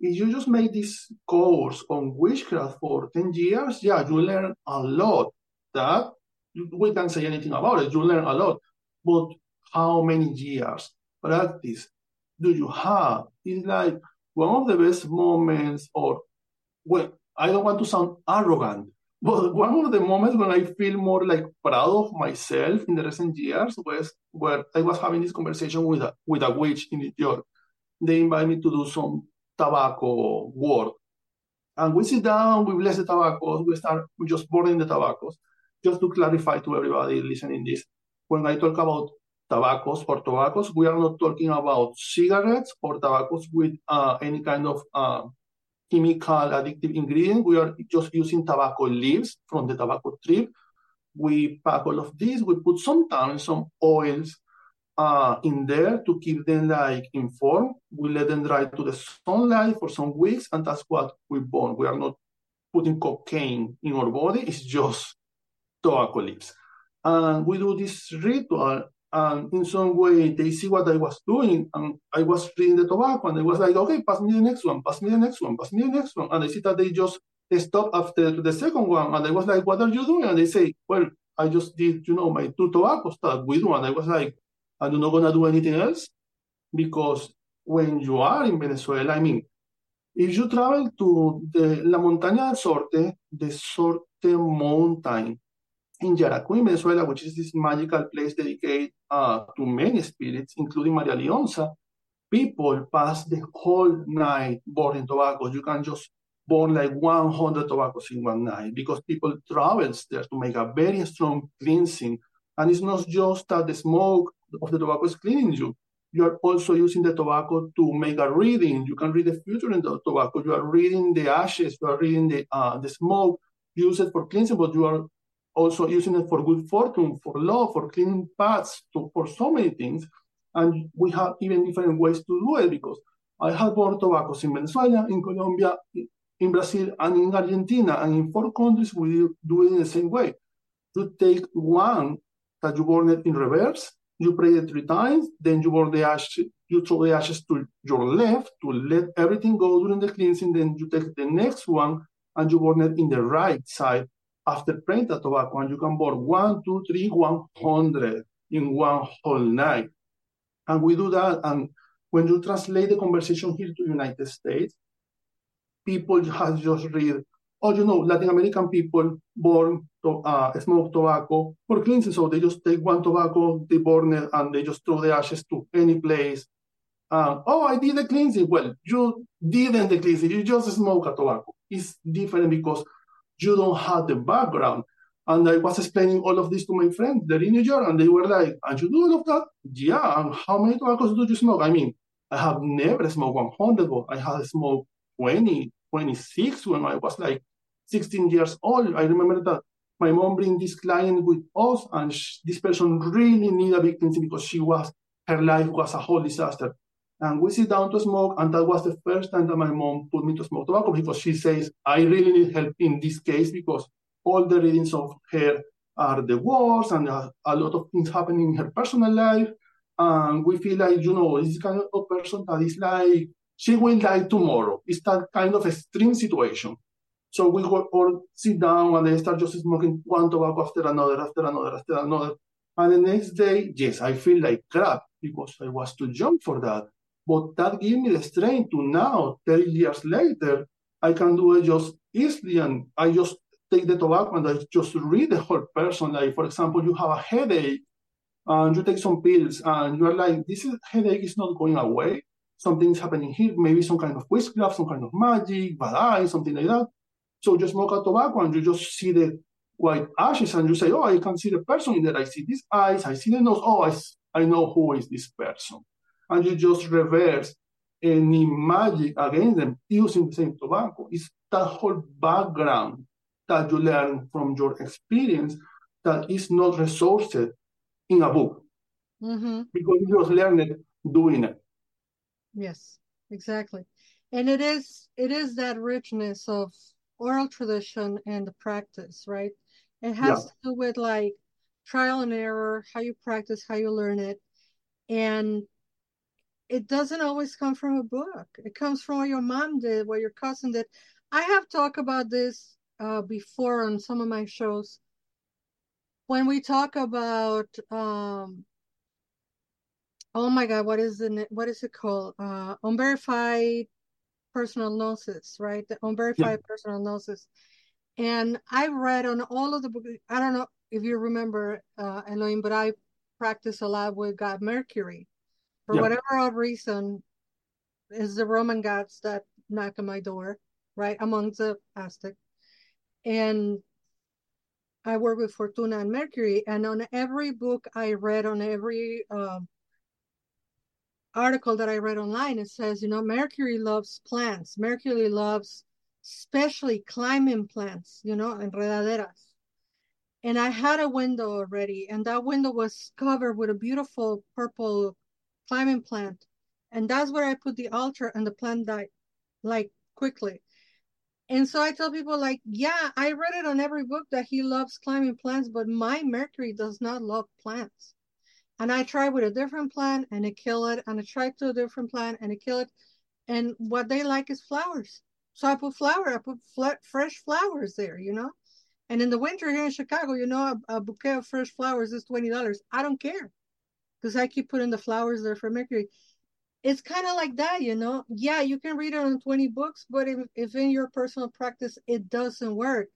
if you just make this course on witchcraft for 10 years, yeah, you learn a lot. That we can't say anything about it. You learn a lot. But how many years practice do you have? It's like one of the best moments, or well, I don't want to sound arrogant, but one of the moments when I feel more like proud of myself in the recent years was where I was having this conversation with a, with a witch in New York. They invited me to do some tobacco work. And we sit down, we bless the tobacco, we start just burning the tobaccos. Just to clarify to everybody listening this, when I talk about tobaccos or tobaccos, we are not talking about cigarettes or tobaccos with uh, any kind of uh, chemical addictive ingredient. We are just using tobacco leaves from the tobacco tree. We pack all of these. We put sometimes some oils uh, in there to keep them like informed. We let them dry to the sunlight for some weeks, and that's what we burn. We are not putting cocaine in our body. It's just tobacco leaves. And we do this ritual and in some way they see what I was doing, and I was reading the tobacco, and I was like, okay, pass me the next one, pass me the next one, pass me the next one, and I see that they just stop after the second one, and I was like, what are you doing? And they say, well, I just did, you know, my two tobaccos that we do, and I was like, I'm not gonna do anything else, because when you are in Venezuela, I mean, if you travel to the La Montaña del Sorte, the Sorte Mountain, in Yaracuy, Venezuela, which is this magical place dedicated uh, to many spirits, including Maria Lionza, people pass the whole night burning tobacco. You can just burn like 100 tobaccos in one night because people travels there to make a very strong cleansing. And it's not just that the smoke of the tobacco is cleaning you. You are also using the tobacco to make a reading. You can read the future in the tobacco. You are reading the ashes. You are reading the uh, the smoke. Use it for cleansing, but you are also using it for good fortune, for love, for cleaning paths, to, for so many things. And we have even different ways to do it because I have bought tobacco in Venezuela, in Colombia, in Brazil, and in Argentina. And in four countries, we do it in the same way. You take one that you burn it in reverse, you pray it three times, then you burn the ashes, you throw the ashes to your left to let everything go during the cleansing. Then you take the next one and you burn it in the right side after praying the tobacco. And you can burn one, two, three, one hundred in one whole night. And we do that. And when you translate the conversation here to United States, people have just read, oh, you know, Latin American people burn to, uh, smoke tobacco for cleansing. So they just take one tobacco, they burn it, and they just throw the ashes to any place. Um, oh, I did the cleansing. Well, you didn't the cleansing. You just smoke a tobacco. It's different because you don't have the background. And I was explaining all of this to my friends. They're in New York, and they were like, "And you do all of that? Yeah. And how many tobaccos do you smoke? I mean, I have never smoked 100, but I had smoked 20, 26 when I was like 16 years old. I remember that my mom bring this client with us, and she, this person really needed a big cleansing because she was her life was a whole disaster. And we sit down to smoke, and that was the first time that my mom put me to smoke tobacco because she says I really need help in this case because all the readings of her are the worst, and a lot of things happening in her personal life. And we feel like you know this kind of person that is like she will die tomorrow. It's that kind of extreme situation. So we all sit down and they start just smoking one tobacco after another, after another, after another. And the next day, yes, I feel like crap because I was too young for that. But that gave me the strength to now, 30 years later, I can do it just easily. And I just take the tobacco and I just read the whole person. Like, for example, you have a headache and you take some pills and you're like, this is, headache is not going away something's happening here, maybe some kind of witchcraft, some kind of magic, bad eye, something like that. So you smoke a tobacco and you just see the white ashes and you say, oh, I can see the person in there. I see these eyes, I see the nose. Oh, I, I know who is this person. And you just reverse any magic against them using the same tobacco. It's that whole background that you learn from your experience that is not resourced in a book. Mm-hmm. Because you just learn it doing it. Yes, exactly. And it is it is that richness of oral tradition and the practice, right? It has Yeah. to do with like trial and error, how you practice, how you learn it. And it doesn't always come from a book. It comes from what your mom did, what your cousin did. I have talked about this uh, before on some of my shows. When we talk about um, oh my God, what is the what is it called? Uh, unverified personal gnosis, right? The unverified personal gnosis. And I read on all of the books. I don't know if you remember, uh, Elhoim, but I practice a lot with God Mercury. For Yeah. whatever odd reason, is the Roman gods that knock on my door, right? Amongst the Aztec. And I work with Fortuna and Mercury, and on every book I read, on every um, article that I read online, it says, you know, Mercury loves plants. Mercury loves especially climbing plants, you know, enredaderas. And I had a window already, and that window was covered with a beautiful purple climbing plant. And that's where I put the altar, and the plant died like quickly. And so I tell people, like, yeah, I read it on every book that he loves climbing plants, but my Mercury does not love plants. And I tried with a different plant and it killed it. And I tried to a different plant and it killed it. And what they like is flowers. So I put flower, I put fle- fresh flowers there, you know. And in the winter here in Chicago, you know, a, a bouquet of fresh flowers is $20. I don't care because I keep putting the flowers there for Mercury. It's kind of like that, you know. Yeah, you can read it on 20 books, but if, if in your personal practice it doesn't work,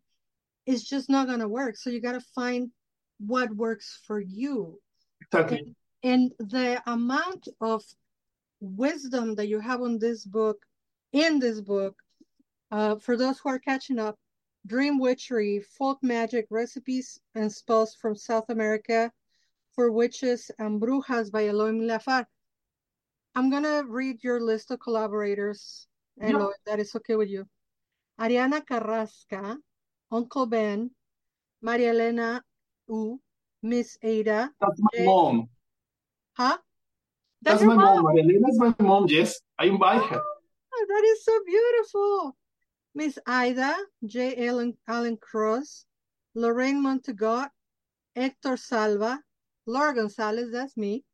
it's just not going to work. So you got to find what works for you Exactly. and the amount of wisdom that you have on this book in this book uh, for those who are catching up dream witchery folk magic recipes and spells from south america for witches and brujas by Elhoim Leafar i'm gonna read your list of collaborators Yeah. Elhoim, that is okay with you ariana carrasca uncle ben maria elena u miss ada That's my Jay- mom. huh That's your my mom. Maria Elena is my mom, yes. I invite her. Oh, that is so beautiful. Miss Ida, J. Allen, Allen Cross, Lorraine Monteagut, Hector Salva, Laura Gonzalez, that's me,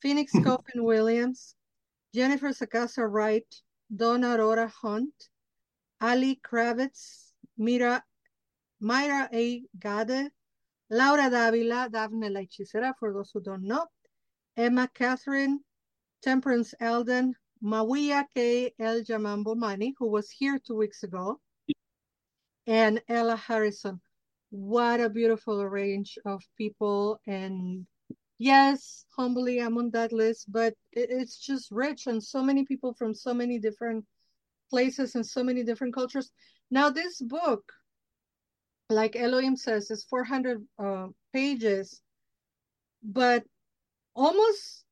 Phoenix Coffin Williams, Jennifer Sacasa Wright, Donna Aurora Hunt, Ali Kravitz, Mira, Myra A. Gade, Laura Davila, Daphne La Hechicera, for those who don't know, Emma Catherine, Temperance Alden, Mawia K. El Jamambo Mani, who was here two weeks ago, and Ella Harrison. What a beautiful range of people. And yes, humbly, I'm on that list, but it's just rich and so many people from so many different places and so many different cultures. Now, this book, like Elhoim says, is 400 uh, pages, but almost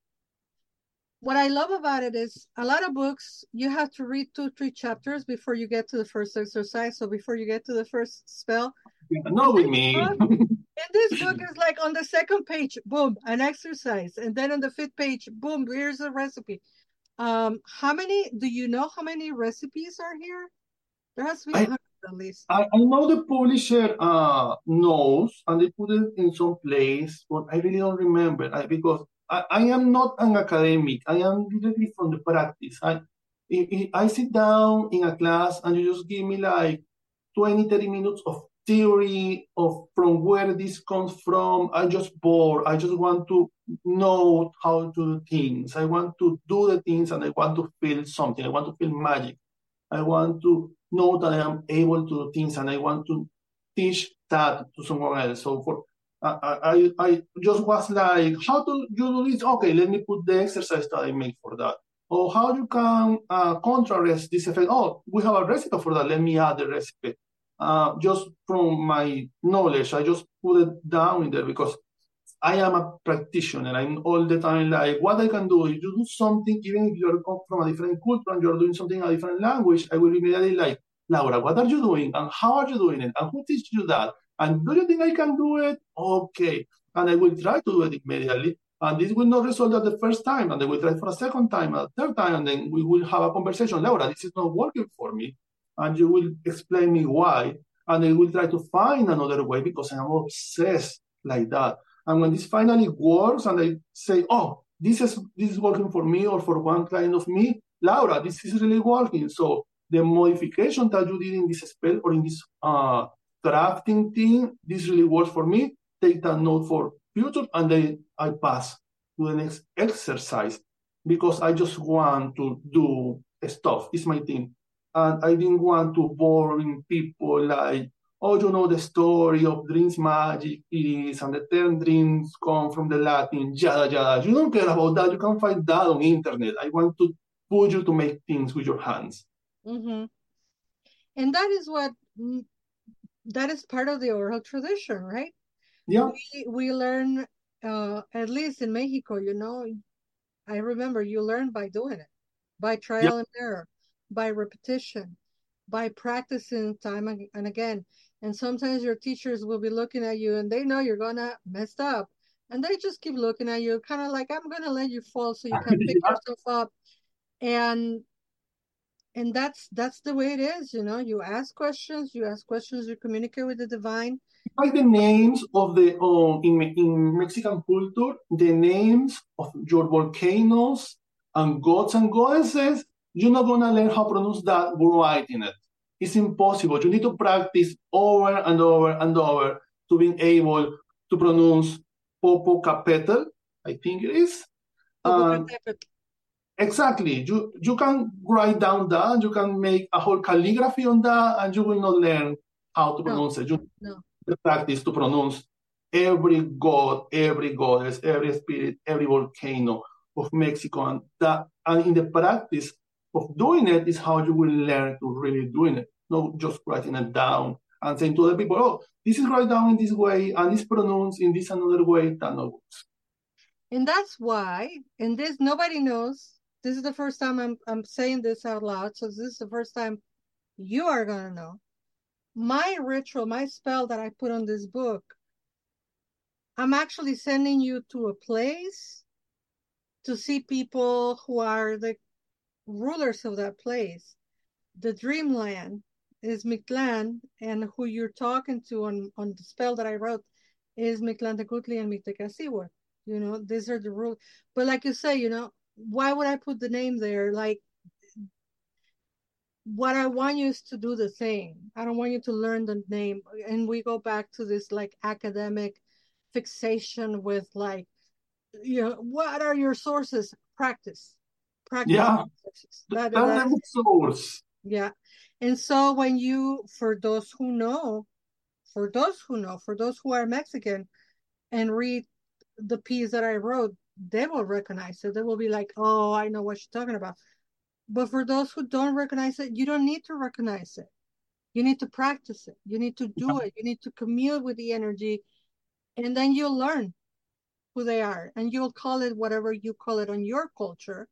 what I love about it is a lot of books, you have to read two, three chapters before you get to the first exercise. So before you get to the first spell. Not with me. Book, and this book is like on the second page, boom, an exercise. And then on the fifth page, boom, here's a recipe. Um, how many, do you know how many recipes are here? There has to be I, at least. I, I know the publisher uh, knows and they put it in some place, but I really don't remember I, because I, I am not an academic. I am literally from the practice. I, I, I sit down in a class and you just give me like 20, 30 minutes of theory of from where this comes from. I just bored. I just want to know how to do things. I want to do the things and I want to feel something. I want to feel magic. I want to know that I am able to do things and I want to teach that to someone else. So for I, I, I just was like, how do you do this? Okay, let me put the exercise that I made for that. Or how you can uh, contrast this effect. Oh, we have a recipe for that. Let me add the recipe. Uh, just from my knowledge, I just put it down in there because I am a practitioner. I'm all the time like, what I can do, is you do something, even if you're from a different culture and you're doing something in a different language, I will immediately like, Laura, what are you doing? And how are you doing it? And who teach you that? And do you think I can do it? Okay. And I will try to do it immediately. And this will not result at the first time. And I will try for a second time, a third time, and then we will have a conversation. Laura, this is not working for me. And you will explain me why. And I will try to find another way because I'm obsessed like that. And when this finally works and I say, oh, this is this is working for me or for one client of me, Laura, this is really working. So the modification that you did in this spell or in this uh, drafting thing, this really works for me. Take that note for future, and then I pass to the next exercise because I just want to do stuff. It's my thing. And I didn't want to boring people like, oh, you know the story of dreams magic is, and the term dreams come from the Latin, yada yada. You don't care about that. You can find that on internet. I want to put you to make things with your hands. Mm-hmm. And that is what that is part of the oral tradition, right? Yeah. We, we learn, uh, at least in Mexico, you know, I remember you learn by doing it, by trial yeah. and error, by repetition, by practicing time and again. And sometimes your teachers will be looking at you and they know you're gonna mess up. And they just keep looking at you, kind of like, I'm gonna let you fall so you can pick yeah. yourself up. And and that's that's the way it is you know you ask questions you ask questions you communicate with the divine. Like the names of the uh, in, in mexican culture the names of your volcanoes and gods and goddesses you're not going to learn how to pronounce that right in it. It's impossible. You need to practice over and over and over to being able to pronounce popocatépetl i think it is Exactly. You you can write down that, you can make a whole calligraphy on that, and you will not learn how to pronounce no. it. You no. practice to pronounce every god, every goddess, every spirit, every volcano of Mexico, and that and in the practice of doing it is how you will learn to really doing it, not just writing it down and saying to other people, "Oh, this is write down in this way and it's pronounced in this another way." That not works. And that's why, and this nobody knows this is the first time I'm I'm saying this out loud, so this is the first time you are gonna know. My ritual, my spell that I put on this book, I'm actually sending you to a place to see people who are the rulers of that place. The dreamland is Mictlan, and who you're talking to on, on the spell that I wrote is Mictlantecuhtli and Mictecacihuatl. You know, these are the rules. But like you say, you know, why would I put the name there? Like, what I want you is to do the thing. I don't want you to learn the name. And we go back to this like academic fixation with like, you know, what are your sources? Practice. Practice. Yeah. That, That source. yeah. And so when you, for those who know, for those who know, for those who are Mexican and read the piece that I wrote, they will recognize it. They will be like, oh, I know what you're talking about. But for those who don't recognize it, you don't need to recognize it. You need to practice it. You need to do it. You need to commute with the energy. And then you'll learn who they are. And you'll call it whatever you call it on your culture.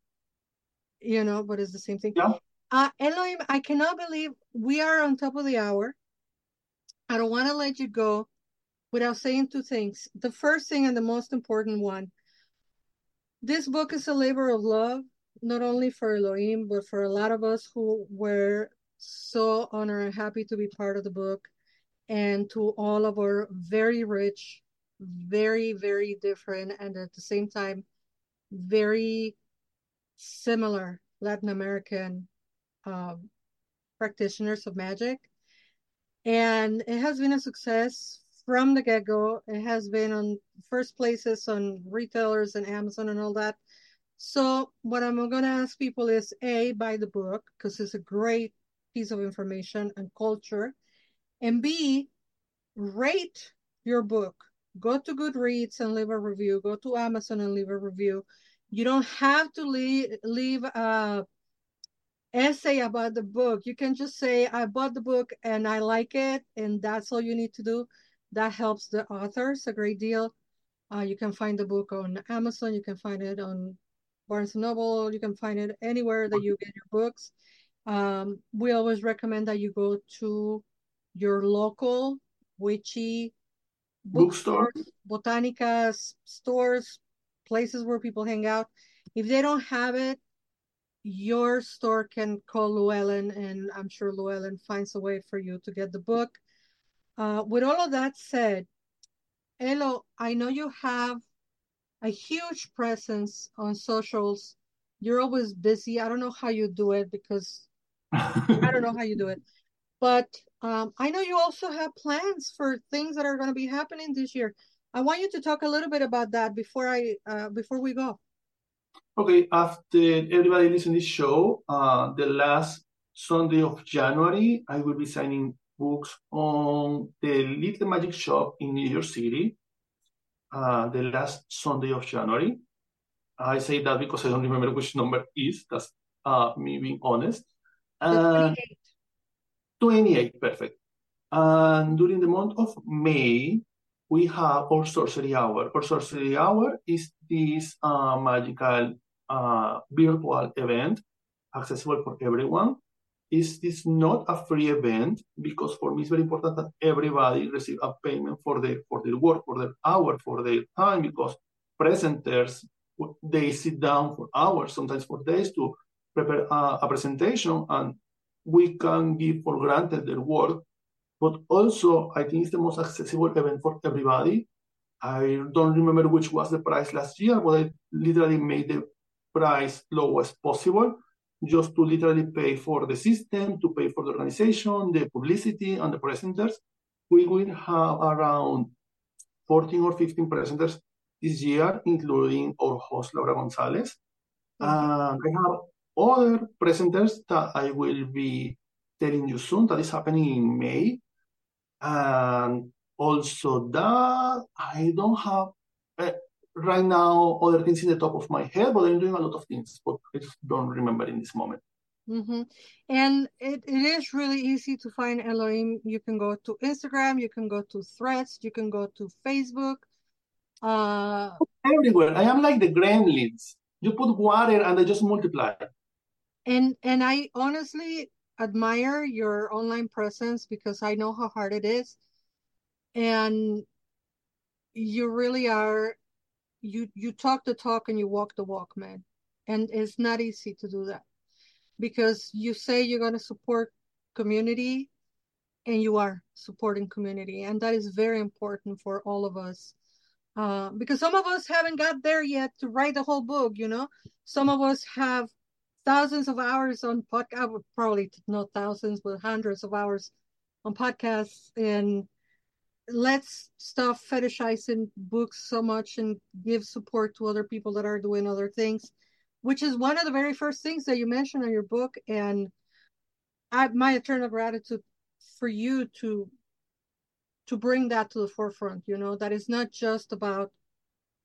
You know, but it's the same thing. Yeah. Uh, Elhoim, I cannot believe we are on top of the hour. I don't want to let you go without saying two things. The first thing and the most important one this book is a labor of love, not only for Elhoim, but for a lot of us who were so honored and happy to be part of the book, and to all of our very rich, very, very different, and at the same time, very similar Latin American um, practitioners of magic. And it has been a success from the get go. It has been on first places on retailers and Amazon and all that. So, what I'm going to ask people is A, buy the book because it's a great piece of information and culture. And B, rate your book. Go to Goodreads and leave a review. Go to Amazon and leave a review. You don't have to leave, leave a essay about the book. You can just say, I bought the book and I like it, and that's all you need to do. That helps the authors a great deal. Uh, you can find the book on Amazon. You can find it on Barnes and Noble. You can find it anywhere that you get your books. Um, we always recommend that you go to your local witchy Bookstore. bookstores, botanicas, stores, places where people hang out. If they don't have it, your store can call Llewellyn, and I'm sure Llewellyn finds a way for you to get the book. Uh, with all of that said, Elo, I know you have a huge presence on socials. You're always busy. I don't know how you do it because I don't know how you do it. But um, I know you also have plans for things that are going to be happening this year. I want you to talk a little bit about that before I uh, before we go. Okay, after everybody listen this show, uh, the last Sunday of January, I will be signing books on the Little Magic Shop in New York City. Uh, the last Sunday of January. I say that because I don't remember which number is. That's uh, me being honest. The And 28th. 28, perfect. And during the month of May, we have our sorcery hour. Our sorcery hour is this uh, magical uh, virtual event accessible for everyone. Is this not a free event? Because for me, it's very important that everybody receive a payment for their for their work, for their hour, for their time. Because presenters they sit down for hours, sometimes for days, to prepare a, a presentation, and we can give for granted their work. But also, I think it's the most accessible event for everybody. I don't remember which was the price last year, but I literally made the price lowest possible just to literally pay for the system, to pay for the organization, the publicity, and the presenters. We will have around 14 or 15 presenters this year, including our host, Laura Gonzalez. And I have other presenters that I will be telling you soon that is happening in May. And also that I don't have uh, right now other things in the top of my head, but I'm doing a lot of things, but I just don't remember in this moment. hmm And it, it is really easy to find Elhoim. You can go to Instagram, you can go to Threads, you can go to Facebook. Uh, Everywhere. I am like the gremlins. You put water and they just multiply. and and I honestly admire your online presence because I know how hard it is. And you really are you you talk the talk and you walk the walk, man. And it's not easy to do that. because you say you're going to support community and you are supporting community and that is very important for all of us uh, because some of us haven't got there yet to write the whole book you know some of us have thousands of hours on podcast probably not thousands but hundreds of hours on podcasts and let's stop fetishizing books so much and give support to other people that are doing other things which is one of the very first things that you mentioned in your book. And I, my eternal gratitude for you to to bring that to the forefront you know that it's not just about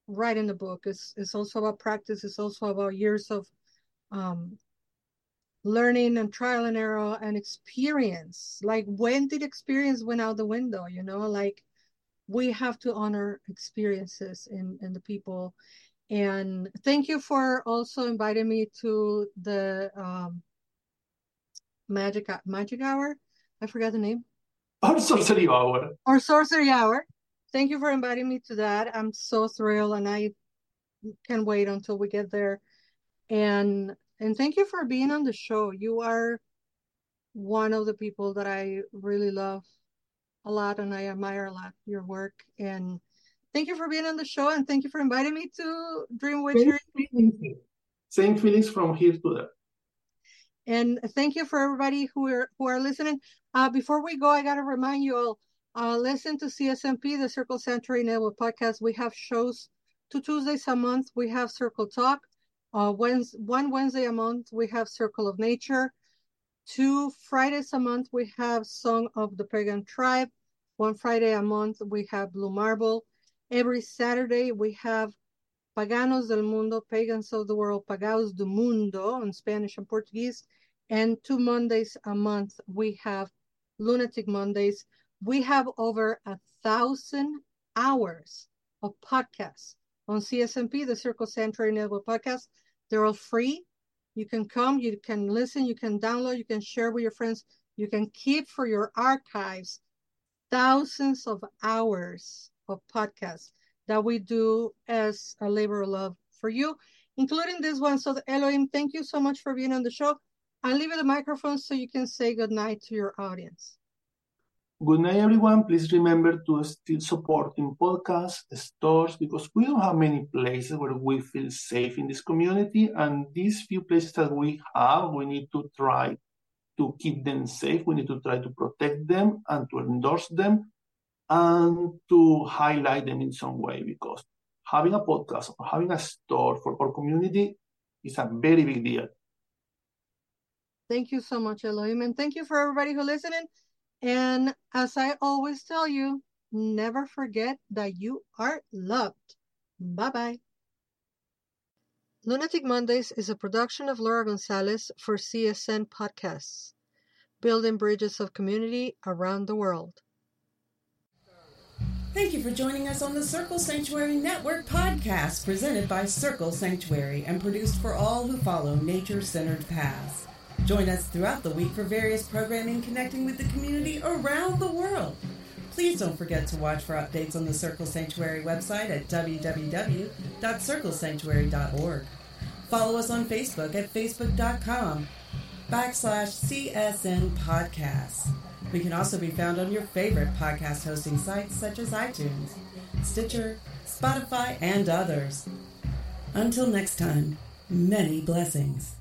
writing the book. It's it's also about practice. It's also about years of um learning and trial and error and experience like when did experience went out the window you know like we have to honor experiences in in the people and thank you for also inviting me to the um magic magic hour I forgot the name. Or Sorcery Hour. Or Sorcery Hour. Thank you for inviting me to that. I'm so thrilled and I can't wait until we get there. And and thank you for being on the show. You are one of the people that I really love a lot and I admire a lot your work. And thank you for being on the show and thank you for inviting me to Dream Witchery. Same feelings from here to there. And thank you for everybody who are who are listening. Uh, before we go, I gotta remind you all, uh, listen to CSNP, the Circle Sanctuary Network podcast. We have shows two Tuesdays a month. We have Circle Talk. Uh, Wednesday, one Wednesday a month, we have Circle of Nature. Two Fridays a month, we have Song of the Pagan Tribe. One Friday a month, we have Blue Marble. Every Saturday, we have Paganos del Mundo, Pagans of the World, Pagaos do Mundo in Spanish and Portuguese. And two Mondays a month, we have Lunatic Mondays. We have over a thousand hours of podcasts on CSNP, the Circle Sanctuary Network podcast. They're all free. You can come, you can listen, you can download, you can share with your friends, you can keep for your archives thousands of hours of podcasts that we do as a labor of love for you, including this one. So, Elhoim, thank you so much for being on the show. I'll leave you the microphone so you can say good night to your audience. Good night, everyone. Please remember to still support in podcasts, stores, because we don't have many places where we feel safe in this community. And these few places that we have, we need to try to keep them safe. We need to try to protect them and to endorse them and to highlight them in some way because having a podcast or having a store for our community is a very big deal. Thank you so much, Elhoim. And thank you for everybody who listening. And as I always tell you, never forget that you are loved. Bye bye. Lunatic Mondays is a production of Laura Gonzalez for CSN Podcasts, building bridges of community around the world. Thank you for joining us on the Circle Sanctuary Network podcast, presented by Circle Sanctuary and produced for all who follow nature centered paths. Join us throughout the week for various programming connecting with the community around the world. Please don't forget to watch for updates on the Circle Sanctuary website at www.circlesanctuary.org. Follow us on Facebook at facebook.com backslash CSN Podcasts. We can also be found on your favorite podcast hosting sites such as iTunes, Stitcher, Spotify, and others. Until next time, many blessings.